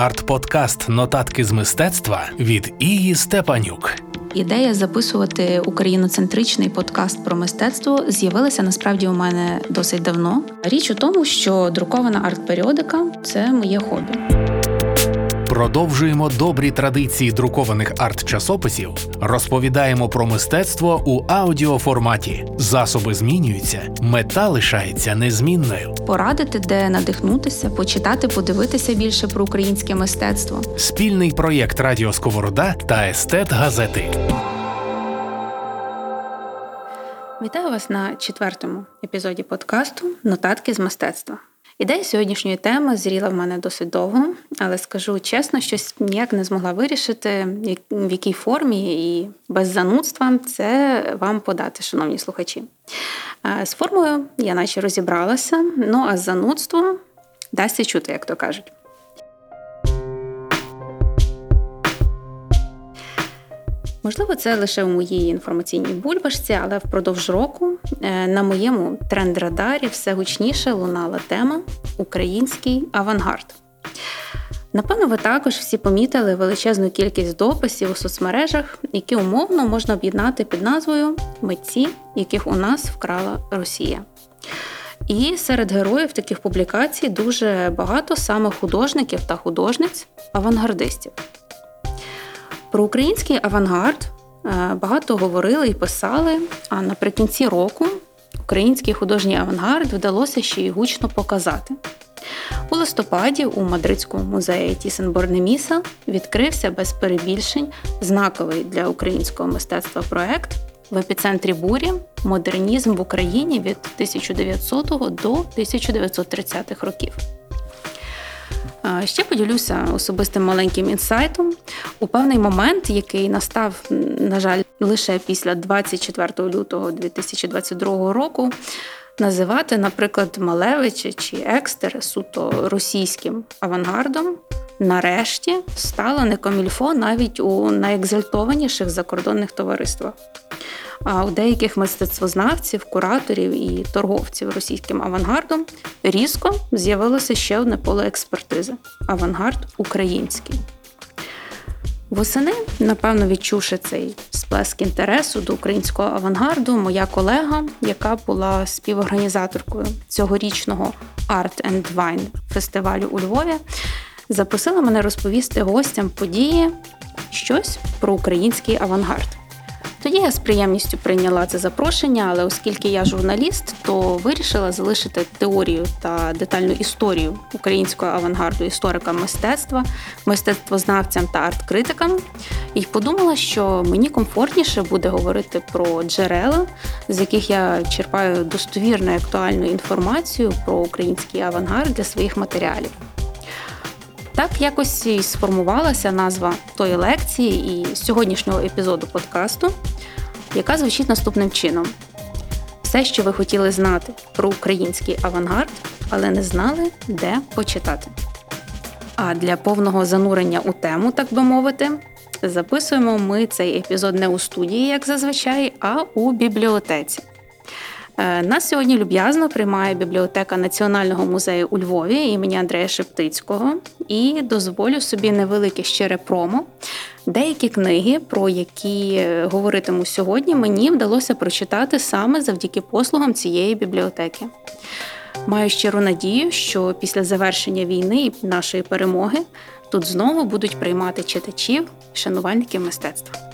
Арт-подкаст Нотатки з мистецтва від Ії Степанюк. Ідея записувати україноцентричний подкаст про мистецтво з'явилася насправді у мене досить давно. Річ у тому, що друкована арт-періодика це моє хобі. Продовжуємо добрі традиції друкованих арт-часописів, розповідаємо про мистецтво у аудіоформаті. Засоби змінюються, мета лишається незмінною. Порадити, де надихнутися, почитати, подивитися більше про українське мистецтво. Спільний проєкт Радіо Сковорода та Естет Газети. Вітаю вас на четвертому епізоді подкасту Нотатки з мистецтва. Ідея сьогоднішньої теми зріла в мене досить довго, але скажу чесно, щось ніяк не змогла вирішити, в якій формі і без занудства це вам подати, шановні слухачі. З формою я наче розібралася, ну а з занудством дасться чути, як то кажуть. Можливо, це лише у моїй інформаційній бульбашці, але впродовж року е, на моєму тренд-радарі все гучніше лунала тема Український авангард. Напевно, ви також всі помітили величезну кількість дописів у соцмережах, які умовно можна об'єднати під назвою Митці, яких у нас вкрала Росія. І серед героїв таких публікацій дуже багато саме художників та художниць авангардистів. Про український авангард е, багато говорили і писали. А наприкінці року український художній авангард вдалося ще й гучно показати. У листопаді у Мадридському музеї Тісенборнеміса відкрився без перебільшень знаковий для українського мистецтва проект в епіцентрі бурі Модернізм в Україні від 1900 до 1930-х років. Ще поділюся особистим маленьким інсайтом. У певний момент, який настав, на жаль, лише після 24 лютого 2022 року, називати, наприклад, Малевича чи Екстер суто російським авангардом. Нарешті стало некомільфо навіть у найекзальтованіших закордонних товариствах. А у деяких мистецтвознавців, кураторів і торговців російським авангардом різко з'явилося ще одне поле експертизи авангард український. Восени, напевно, відчувши цей сплеск інтересу до українського авангарду, моя колега, яка була співорганізаторкою цьогорічного Art and Wine фестивалю у Львові, запросила мене розповісти гостям події щось про український авангард. Тоді я з приємністю прийняла це запрошення, але оскільки я журналіст, то вирішила залишити теорію та детальну історію українського авангарду історикам мистецтва, мистецтвознавцям та арт-критикам, і подумала, що мені комфортніше буде говорити про джерела, з яких я черпаю достовірну і актуальну інформацію про український авангард для своїх матеріалів. Так якось і сформувалася назва тої лекції і сьогоднішнього епізоду подкасту, яка звучить наступним чином: все, що ви хотіли знати про український авангард, але не знали, де почитати. А для повного занурення у тему, так би мовити, записуємо ми цей епізод не у студії, як зазвичай, а у бібліотеці. Е, нас сьогодні люб'язно приймає бібліотека Національного музею у Львові імені Андрея Шептицького і дозволю собі невелике щире промо. Деякі книги, про які говоритиму сьогодні, мені вдалося прочитати саме завдяки послугам цієї бібліотеки. Маю щиру надію, що після завершення війни і нашої перемоги тут знову будуть приймати читачів, шанувальників мистецтва.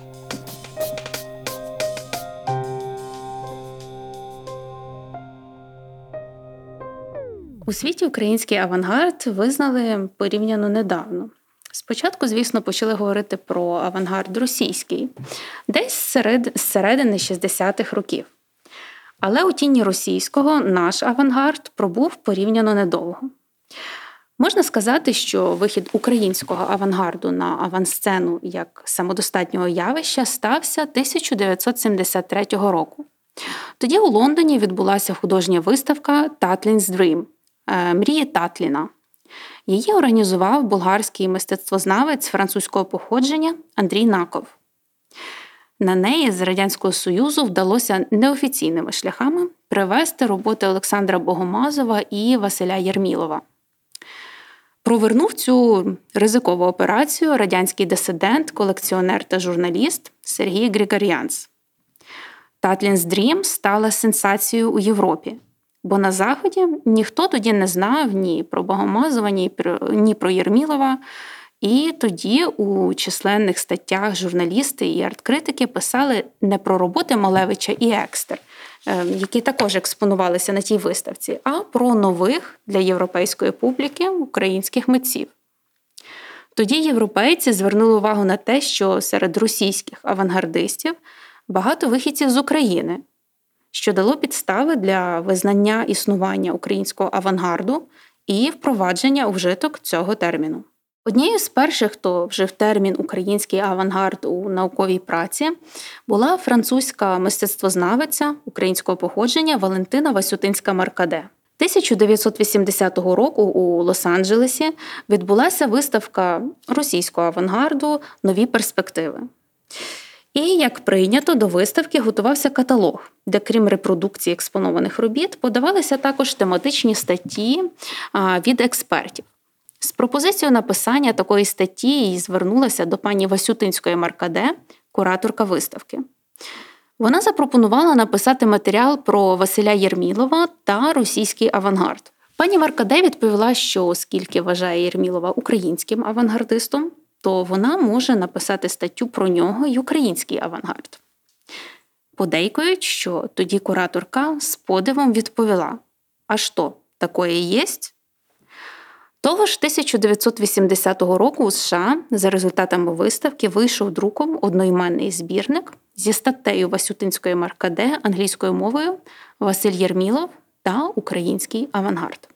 У світі український авангард визнали порівняно недавно. Спочатку, звісно, почали говорити про авангард російський, десь серед, з середини 60-х років. Але у тіні російського наш авангард пробув порівняно недовго. Можна сказати, що вихід українського авангарду на авансцену як самодостатнього явища стався 1973 року. Тоді у Лондоні відбулася художня виставка Tatlins Dream мрії Татліна. Її організував болгарський мистецтвознавець французького походження Андрій Наков. На неї з Радянського Союзу вдалося неофіційними шляхами привести роботи Олександра Богомазова і Василя Єрмілова. Провернув цю ризикову операцію радянський дисидент, колекціонер та журналіст Сергій Григорянц. Tatlin's Dream стала сенсацією у Європі, бо на Заході ніхто тоді не знав ні про Богомазова, ні про, ні про Єрмілова. І тоді у численних статтях журналісти і арт-критики писали не про роботи Малевича і Екстер, ем, які також експонувалися на тій виставці, а про нових для європейської публіки українських митців. Тоді європейці звернули увагу на те, що серед російських авангардистів багато вихідців з України, що дало підстави для визнання існування українського авангарду і впровадження у вжиток цього терміну. Однією з перших, хто вжив термін український авангард у науковій праці, була французька мистецтвознавиця українського походження Валентина Васютинська Маркаде. 1980 року у Лос-Анджелесі відбулася виставка російського авангарду Нові перспективи. І, як прийнято, до виставки готувався каталог, де, крім репродукції експонованих робіт, подавалися також тематичні статті від експертів. З пропозицією написання такої статті звернулася до пані Васютинської Маркаде, кураторка виставки. Вона запропонувала написати матеріал про Василя Єрмілова та російський авангард. Пані Маркаде відповіла, що оскільки вважає Єрмілова українським авангардистом, то вона може написати статтю про нього й український авангард. Подейкують, що тоді кураторка з подивом відповіла: А що, такое єсть? Того ж 1980 року у США за результатами виставки вийшов друком одноіменний збірник зі статтею Васютинської Маркаде англійською мовою Василь Єрмілов та Український авангард.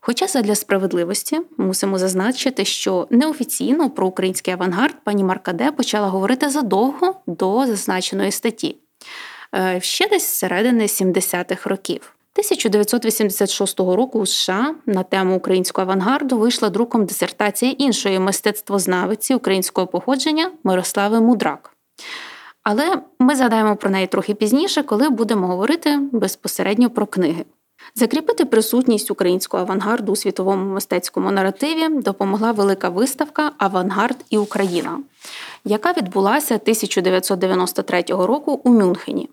Хоча задля справедливості мусимо зазначити, що неофіційно про український авангард пані Маркаде почала говорити задовго до зазначеної статті, е, ще десь з середини 70-х років. 1986 року у США на тему українського авангарду вийшла друком дисертація іншої мистецтвознавиці українського походження Мирослави Мудрак. Але ми згадаємо про неї трохи пізніше, коли будемо говорити безпосередньо про книги. Закріпити присутність українського авангарду у світовому мистецькому наративі допомогла велика виставка Авангард і Україна, яка відбулася 1993 року у Мюнхені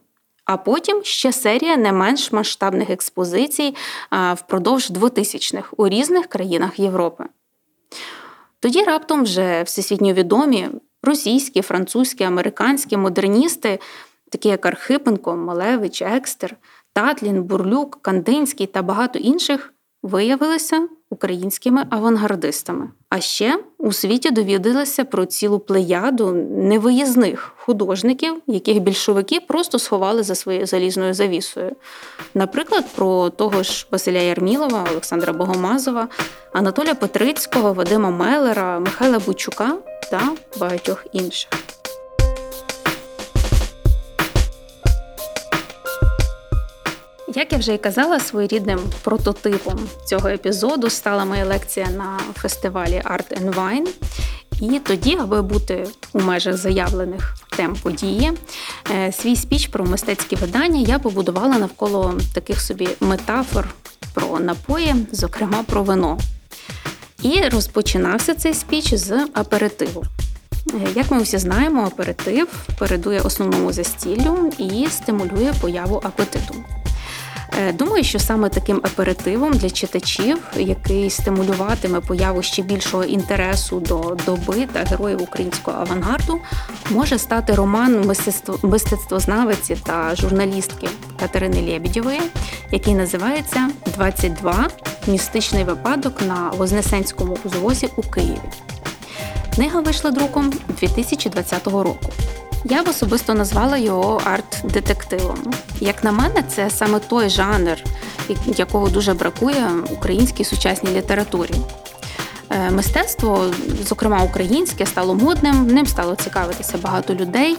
а потім ще серія не менш масштабних експозицій впродовж 2000-х у різних країнах Європи. Тоді раптом вже всесвітньо відомі російські, французькі, американські модерністи, такі як Архипенко, Малевич, Екстер, Татлін, Бурлюк, Кандинський та багато інших, виявилися українськими авангардистами. А ще у світі довідалися про цілу плеяду невиїзних художників, яких більшовики просто сховали за своєю залізною завісою. Наприклад, про того ж Василя Ярмілова, Олександра Богомазова, Анатолія Петрицького, Вадима Мелера, Михайла Бучука та багатьох інших. Як я вже і казала, своєрідним прототипом цього епізоду стала моя лекція на фестивалі Art and Wine. І тоді, аби бути у межах заявлених тем події, е, свій спіч про мистецькі видання я побудувала навколо таких собі метафор про напої, зокрема про вино. І розпочинався цей спіч з аперитиву. Е, як ми всі знаємо, аперитив передує основному застіллю і стимулює появу апетиту. Е, думаю, що саме таким аперитивом для читачів, який стимулюватиме появу ще більшого інтересу до доби та героїв українського авангарду, може стати роман мистецтво, мистецтвознавиці та журналістки Катерини Лєбідєвої, який називається «22. Містичний випадок на Вознесенському узвозі у Києві. Книга вийшла друком 2020 року. Я б особисто назвала його арт-детективом. Як на мене, це саме той жанр, якого дуже бракує українській сучасній літературі. Е, мистецтво, зокрема українське, стало модним, ним стало цікавитися багато людей.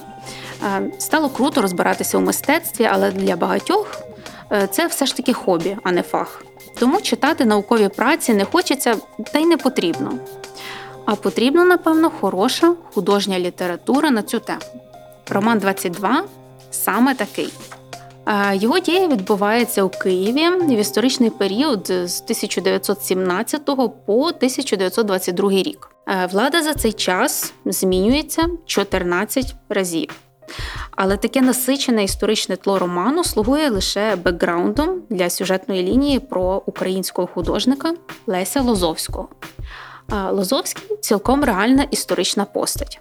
Е, стало круто розбиратися у мистецтві, але для багатьох е, це все ж таки хобі, а не фах. Тому читати наукові праці не хочеться та й не потрібно. А потрібна, напевно, хороша художня література на цю тему. Роман 22 саме такий. Його дія відбувається у Києві в історичний період з 1917 по 1922 рік. Влада за цей час змінюється 14 разів. Але таке насичене історичне тло роману слугує лише бекграундом для сюжетної лінії про українського художника Леся Лозовського. Лозовський цілком реальна історична постать.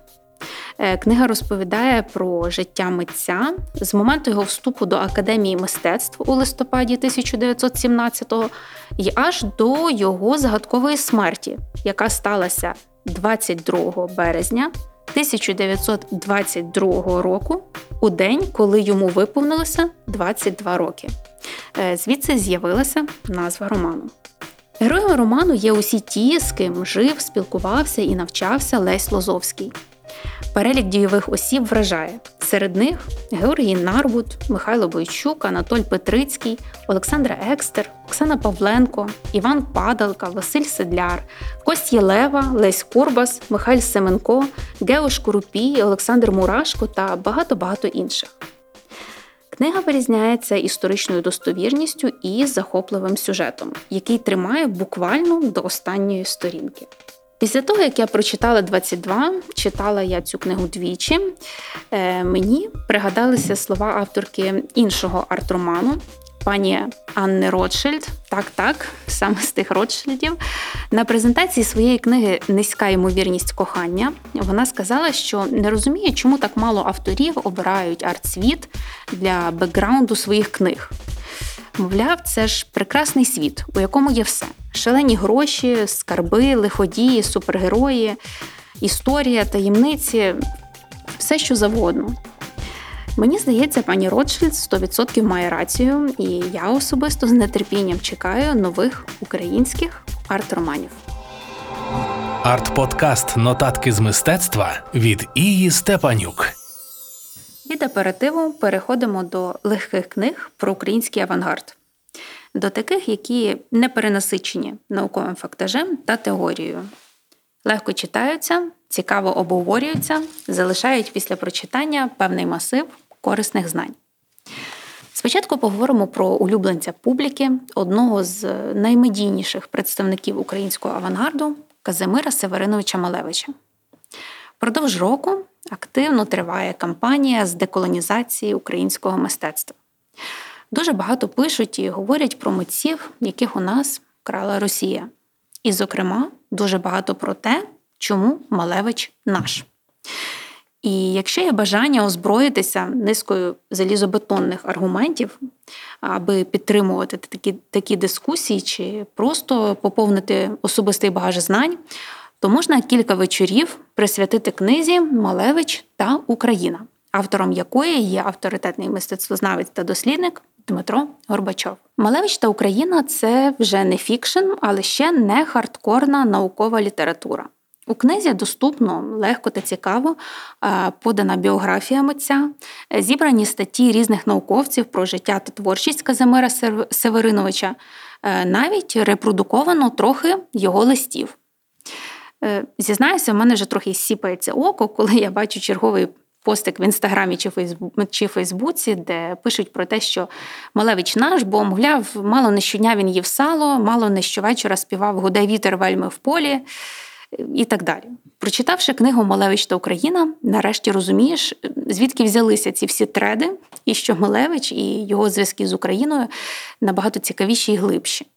Е, книга розповідає про життя митця з моменту його вступу до академії мистецтв у листопаді 1917-го і аж до його загадкової смерті, яка сталася 22 березня 1922 року, у день, коли йому виповнилося 22 роки. Е, звідси з'явилася назва роману. Героєм роману є усі ті, з ким жив, спілкувався і навчався Лесь Лозовський. Перелік дійових осіб вражає. Серед них Георгій Нарбут, Михайло Бойчук, Анатоль Петрицький, Олександра Екстер, Оксана Павленко, Іван Падалка, Василь Седляр, Кость Єлева, Лесь Курбас, Михайль Семенко, Ґео Шкурупій, Олександр Мурашко та багато-багато інших. Книга вирізняється історичною достовірністю і захопливим сюжетом, який тримає буквально до останньої сторінки. Після того, як я прочитала 22, читала я цю книгу двічі, е, мені пригадалися слова авторки іншого арт-роману, пані Анни Ротшильд. Так, так, саме з тих Ротшильдів. На презентації своєї книги Низька ймовірність кохання вона сказала, що не розуміє, чому так мало авторів обирають арт-світ для бекграунду своїх книг. Мовляв, це ж прекрасний світ, у якому є все: шалені гроші, скарби, лиходії, супергерої, історія, таємниці, все що завгодно. Мені здається, пані Ротшильд 100% має рацію, і я особисто з нетерпінням чекаю нових українських арт-романів. Арт-подкаст Нотатки з мистецтва від Ії Степанюк. Від аперативу переходимо до легких книг про український авангард, до таких, які не перенасичені науковим фактажем та теорією. Легко читаються, цікаво обговорюються, залишають після прочитання певний масив корисних знань. Спочатку поговоримо про улюбленця публіки, одного з наймедійніших представників українського авангарду Казимира Севериновича Малевича. Продовж року активно триває кампанія з деколонізації українського мистецтва. Дуже багато пишуть і говорять про митців, яких у нас крала Росія. І, зокрема, дуже багато про те, чому Малевич наш. І якщо є бажання озброїтися низкою залізобетонних аргументів, аби підтримувати такі такі дискусії, чи просто поповнити особистий багаж знань, то можна кілька вечорів присвятити книзі Малевич та Україна, автором якої є авторитетний мистецтвознавець та дослідник Дмитро Горбачов. Малевич та Україна це вже не фікшн, але ще не хардкорна наукова література. У книзі доступно легко та цікаво подана біографія митця, зібрані статті різних науковців про життя та творчість Казимира Севериновича, е, навіть репродуковано трохи його листів. Е, зізнаюся, в мене вже трохи сіпається око, коли я бачу черговий постик в інстаграмі чи чи Фейсбуці, де пишуть про те, що Малевич наш, бо, мовляв, мало не щодня він їв сало, мало не щовечора співав Гуде вітер вельми в полі і так далі. Прочитавши книгу Малевич та Україна, нарешті розумієш, звідки взялися ці всі треди, і що Малевич і його зв'язки з Україною набагато цікавіші і глибші.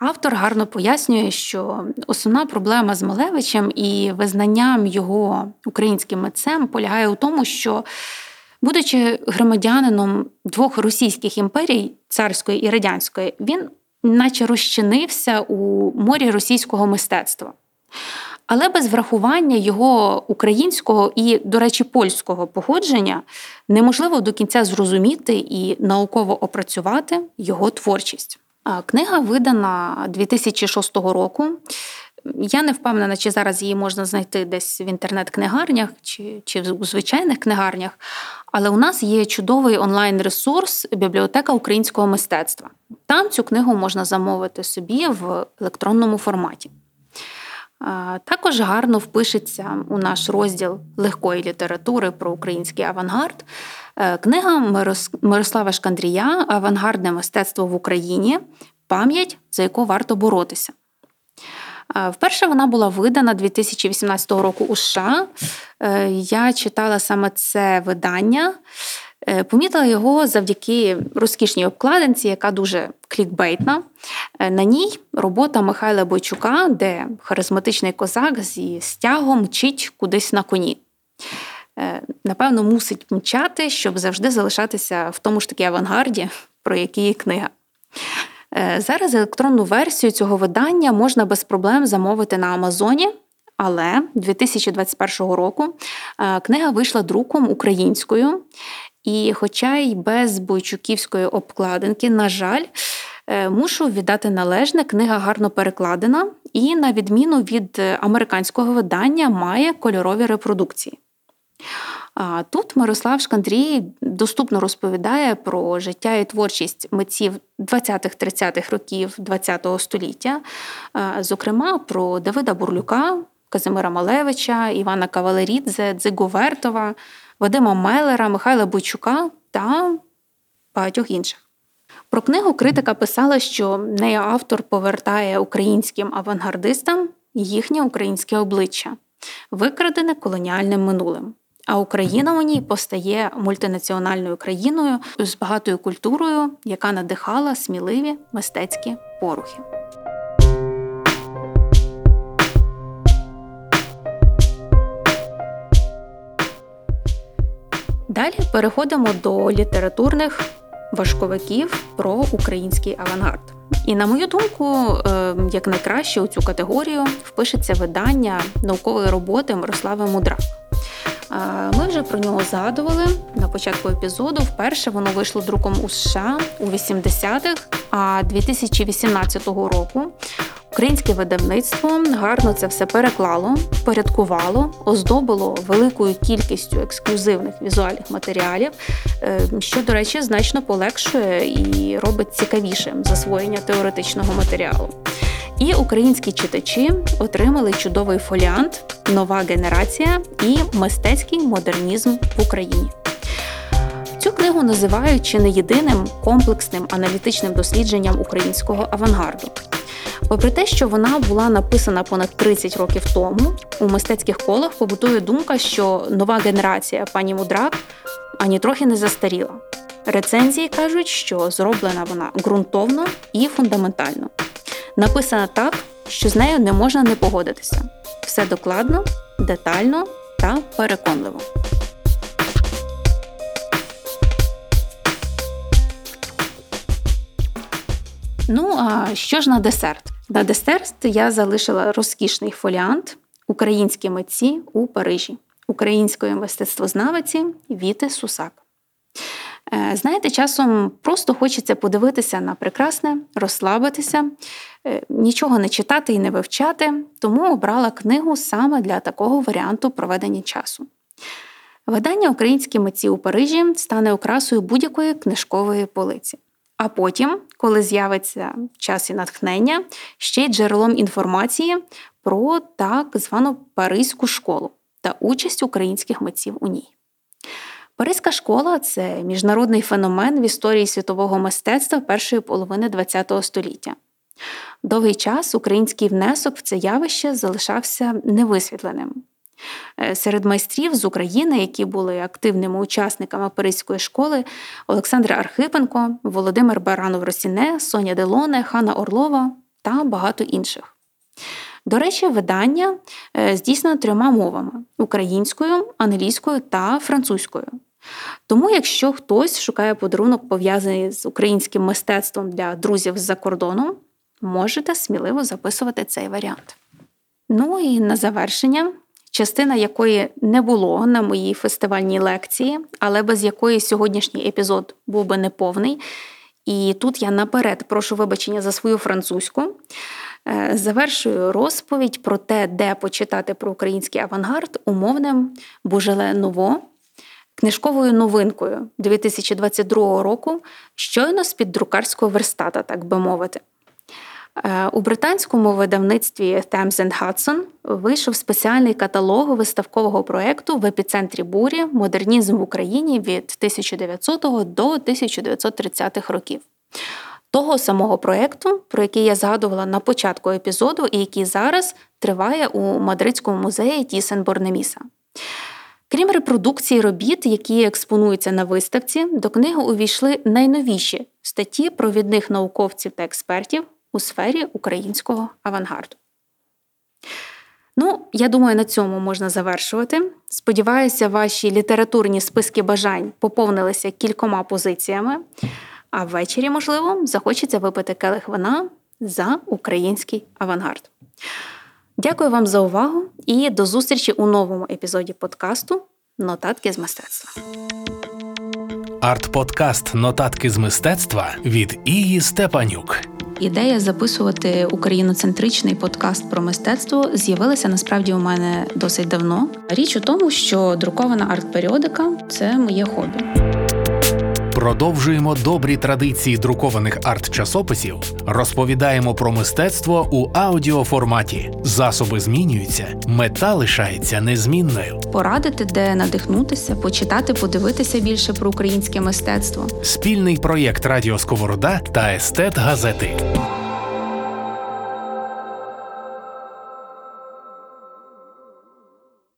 Автор гарно пояснює, що основна проблема з Малевичем і визнанням його українським митцем полягає у тому, що, будучи громадянином двох російських імперій, царської і радянської, він наче розчинився у морі російського мистецтва. Але без врахування його українського і, до речі, польського походження неможливо до кінця зрозуміти і науково опрацювати його творчість. Книга видана 2006 року. Я не впевнена, чи зараз її можна знайти десь в інтернет-книгарнях чи чи в звичайних книгарнях, але у нас є чудовий онлайн-ресурс Бібліотека українського мистецтва. Там цю книгу можна замовити собі в електронному форматі. Також гарно впишеться у наш розділ легкої літератури про український авангард. Е, книга Мирослава Шкандрія Авангардне мистецтво в Україні пам'ять, за яку варто боротися. Е, вперше вона була видана 2018 року у США. Е, я читала саме це видання. Е, помітила його завдяки розкішній обкладинці, яка дуже клікбейтна. Е, на ній робота Михайла Бойчука, де харизматичний козак зі стягом мчить кудись на коні. Е, напевно, мусить мчати, щоб завжди залишатися в тому ж таки авангарді, про який книга. Зараз електронну версію цього видання можна без проблем замовити на Амазоні. Але 2021 року книга вийшла друком українською, і, хоча й без бойчуківської обкладинки, на жаль, е, мушу віддати належне, книга гарно перекладена і, на відміну від американського видання, має кольорові репродукції. А тут Мирослав Шкандрій доступно розповідає про життя і творчість митців 20-30-х років ХХ століття, зокрема про Давида Бурлюка, Казимира Малевича, Івана Кавалерідзе, Дзигу Вертова, Вадима Мелера, Михайла Бойчука та багатьох інших. Про книгу критика писала, що неї автор повертає українським авангардистам їхнє українське обличчя, викрадене колоніальним минулим. А Україна у ній постає мультинаціональною країною з багатою культурою, яка надихала сміливі мистецькі порухи. Далі переходимо до літературних важковиків про український авангард. І, на мою думку, е, як найкраще у цю категорію впишеться видання наукової роботи Мирослави Мудра. Ми вже про нього згадували на початку епізоду. Вперше воно вийшло друком у США у 80-х, а 2018 року Українське видавництво гарно це все переклало, порядкувало, оздобило великою кількістю ексклюзивних візуальних матеріалів, е, що, до речі, значно полегшує і робить цікавішим засвоєння теоретичного матеріалу. І українські читачі отримали чудовий фоліант, нова генерація і мистецький модернізм в Україні. Цю книгу називають чи не єдиним комплексним аналітичним дослідженням українського авангарду. Попри те, що вона була написана понад 30 років тому, у мистецьких колах побутує думка, що нова генерація пані Мудрак ані трохи не застаріла. Рецензії кажуть, що зроблена вона ґрунтовно і фундаментально. Написана так, що з нею не можна не погодитися. Все докладно, детально та переконливо. Ну, а що ж на десерт? На десерт я залишила розкішний фоліант Українські митці у Парижі, української мистецтвознавиці Віти Сусак. Е, знаєте, часом просто хочеться подивитися на прекрасне, розслабитися, е, нічого не читати і не вивчати, тому обрала книгу саме для такого варіанту проведення часу. Видання Українські митці у Парижі стане окрасою будь-якої книжкової полиці. А потім, коли з'явиться час і натхнення, ще й джерелом інформації про так звану Паризьку школу та участь українських митців у ній. Паризька школа це міжнародний феномен в історії світового мистецтва першої половини ХХ століття. Довгий час український внесок в це явище залишався невисвітленим. Е, серед майстрів з України, які були активними учасниками Паризької школи, Олександр Архипенко, Володимир Баранов Росіне, Соня Делоне, Хана Орлова та багато інших. До речі, видання е, здійснено трьома мовами українською, англійською та французькою. Тому, якщо хтось шукає подарунок пов'язаний з українським мистецтвом для друзів з-за кордону, можете сміливо записувати цей варіант. Ну і на завершення частина якої не було на моїй фестивальній лекції, але без якої сьогоднішній епізод був би неповний. І тут я наперед прошу вибачення за свою французьку. Е, завершую розповідь про те, де почитати про український авангард умовним Бужеле Ново, книжковою новинкою 2022 року, щойно з під друкарського верстата, так би мовити. Е, У британському видавництві Thames and Hudson вийшов спеціальний каталог виставкового проєкту в епіцентрі бурі Модернізм в Україні від 1900 до 1930-х років. Того самого проєкту, про який я згадувала на початку епізоду, і який зараз триває у Мадридському музеї Тісен Борнеміса. Крім репродукції робіт, які експонуються на виставці, до книги увійшли найновіші статті провідних науковців та експертів у сфері українського авангарду. Ну, я думаю, на цьому можна завершувати. Сподіваюся, ваші літературні списки бажань поповнилися кількома позиціями, а ввечері, можливо, захочеться випити келих вина за український авангард. Дякую вам за увагу і до зустрічі у новому епізоді подкасту Нотатки з мистецтва. Арт-подкаст Нотатки з мистецтва від Ії Степанюк. Ідея записувати україноцентричний подкаст про мистецтво з'явилася насправді у мене досить давно. Річ у тому, що друкована арт-періодика це моє хобі. Продовжуємо добрі традиції друкованих арт-часописів, розповідаємо про мистецтво у аудіоформаті. Засоби змінюються, мета лишається незмінною. Порадити, де надихнутися, почитати, подивитися більше про українське мистецтво. Спільний проєкт Радіо Сковорода та Естет Газети.